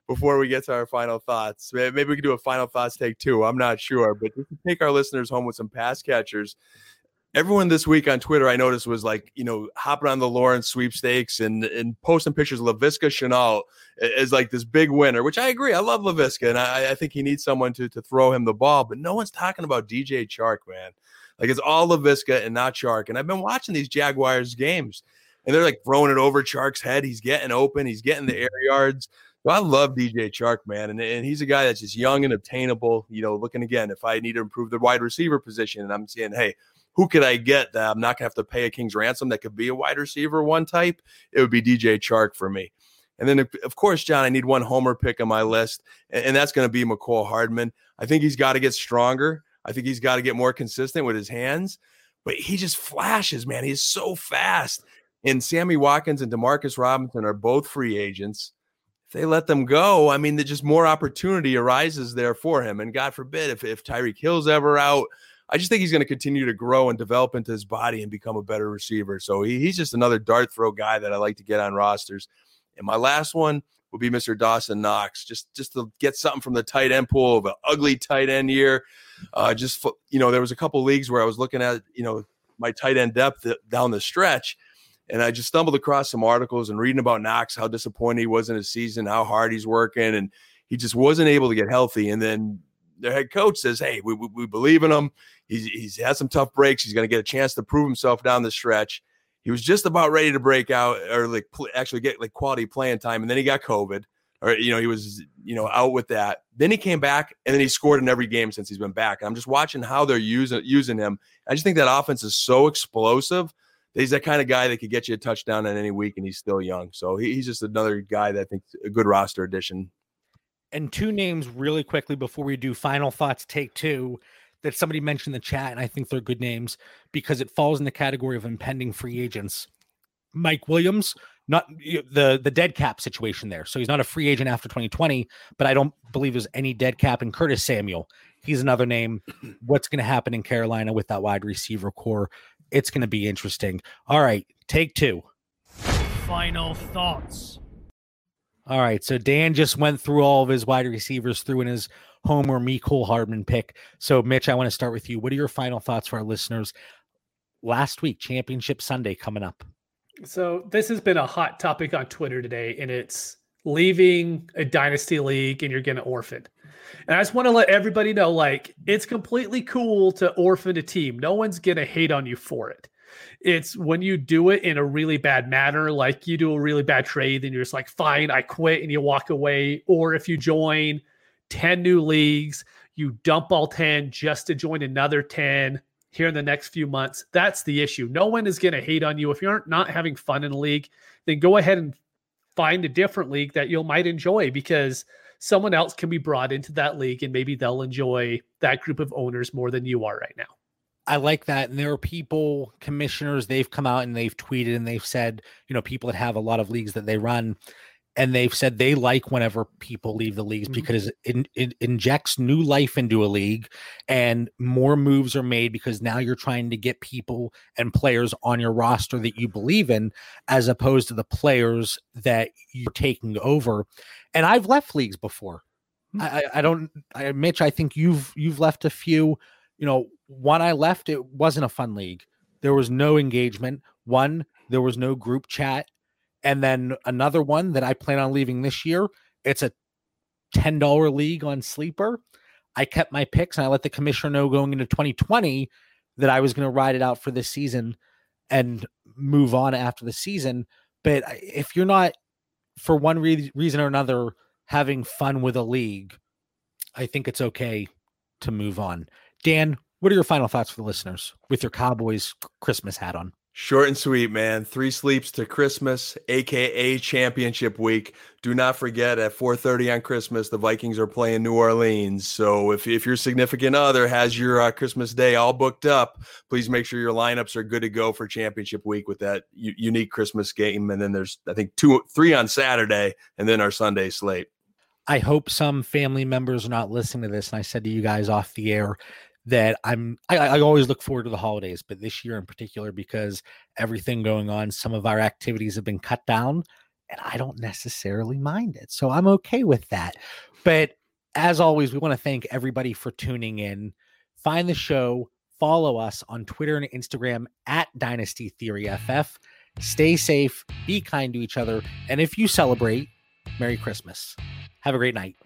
before we get to our final thoughts. Maybe we could do a final thoughts take two. I'm not sure, but just to take our listeners home with some pass catchers. Everyone this week on Twitter, I noticed, was like, you know, hopping on the Lawrence sweepstakes and and posting pictures of Laviska Shenault as like this big winner, which I agree. I love Laviska, and I, I think he needs someone to to throw him the ball. But no one's talking about DJ Chark, man. Like it's all Laviska and not Chark. And I've been watching these Jaguars games, and they're like throwing it over Chark's head. He's getting open. He's getting the mm. air yards. So I love DJ Chark, man, and, and he's a guy that's just young and obtainable. You know, looking again, if I need to improve the wide receiver position, and I'm saying, hey, who could I get that I'm not gonna have to pay a king's ransom that could be a wide receiver one type? It would be DJ Chark for me. And then, of- course, John, I need one homer pick on my list, and, and that's going to be Mecole Hardman. I think he's got to get stronger. I think he's got to get more consistent with his hands, but he just flashes, man. He's so fast. And Sammy Watkins and Demarcus Robinson are both free agents. If they let them go, I mean, just more opportunity arises there for him. And God forbid if, if Tyreek Hill's ever out, I just think he's going to continue to grow and develop into his body and become a better receiver. So he, he's just another dart throw guy that I like to get on rosters. And my last one will be Mr. Dawson Knox, just just to get something from the tight end pool of an ugly tight end year. Uh, just you know, there was a couple leagues where I was looking at you know my tight end depth down the stretch, and I just stumbled across some articles and reading about Knox, how disappointed he was in his season, how hard he's working, and he just wasn't able to get healthy. And then their head coach says, "Hey, we, we, we believe in him. He's he's had some tough breaks. He's going to get a chance to prove himself down the stretch." He was just about ready to break out or like pl- actually get like quality playing time, and then he got COVID, or you know he was you know out with that. Then he came back, and then he scored in every game since he's been back. And I'm just watching how they're using using him. I just think that offense is so explosive. He's that kind of guy that could get you a touchdown in any week, and he's still young. So he, he's just another guy that I think a good roster addition. And two names really quickly before we do final thoughts, take two, that somebody mentioned in the chat, and I think they're good names because it falls in the category of impending free agents. Mike Williams, not the the dead cap situation there. So he's not a free agent after 2020, but I don't believe there's any dead cap in Curtis Samuel. He's another name. What's going to happen in Carolina with that wide receiver corps? It's going to be interesting. All right, take two. Final thoughts. All right. So Dan just went through all of his wide receivers through in his Homer Mecole Hardman pick. So Mitch, I want to start with you. What are your final thoughts for our listeners? Last week, Championship Sunday coming up. So this has been a hot topic on Twitter today, and it's leaving a dynasty league and you're going to orphan. And I just want to let everybody know, like, it's completely cool to orphan a team. No one's going to hate on you for it. It's when you do it in a really bad manner, like you do a really bad trade and you're just like, fine, I quit and you walk away. Or if you join 10 new leagues, you dump all 10 just to join another 10 here in the next few months. That's the issue. No one is going to hate on you. If you're not not having fun in a league, then go ahead and find a different league that you might enjoy because someone else can be brought into that league and maybe they'll enjoy that group of owners more than you are right now. I like that. And there are people, commissioners, they've come out and they've tweeted and they've said, you know, people that have a lot of leagues that they run, and they've said they like whenever people leave the leagues mm-hmm. because it, it, injects new life into a league and more moves are made because now you're trying to get people and players on your roster that you believe in as opposed to the players that you're taking over. And i've left leagues before. Mm-hmm. I, I don't I, mitch i think you've you've left a few. You know when i left it wasn't a fun league. There was no engagement. One there was no group chat and then another one that I plan on leaving this year. It's a $10 league on Sleeper. I kept my picks and I let the commissioner know going into 2020 that I was going to ride it out for this season and move on after the season. But if you're not, for one re- reason or another, having fun with a league, I think it's okay to move on. Dan, what are your final thoughts for the listeners with your Cowboys Christmas hat on? Short and sweet, man. Three sleeps to Christmas, aka Championship Week. Do not forget at 4:30 on Christmas, the Vikings are playing New Orleans. So if if your significant other has your uh, Christmas day all booked up, please make sure your lineups are good to go for Championship Week with that u- unique Christmas game. And then there's I think two, three on Saturday, and then our Sunday slate. I hope some family members are not listening to this. And I said to you guys off the air that I'm I, I, always look forward to the holidays, but this year in particular, because everything going on, some of our activities have been cut down, and I don't necessarily mind it. So I'm okay with that. But as always, we want to thank everybody for tuning in. Find the show, follow us on Twitter and Instagram at Dynasty Theory FF. Stay safe, be kind to each other, and if you celebrate, Merry Christmas. Have a great night.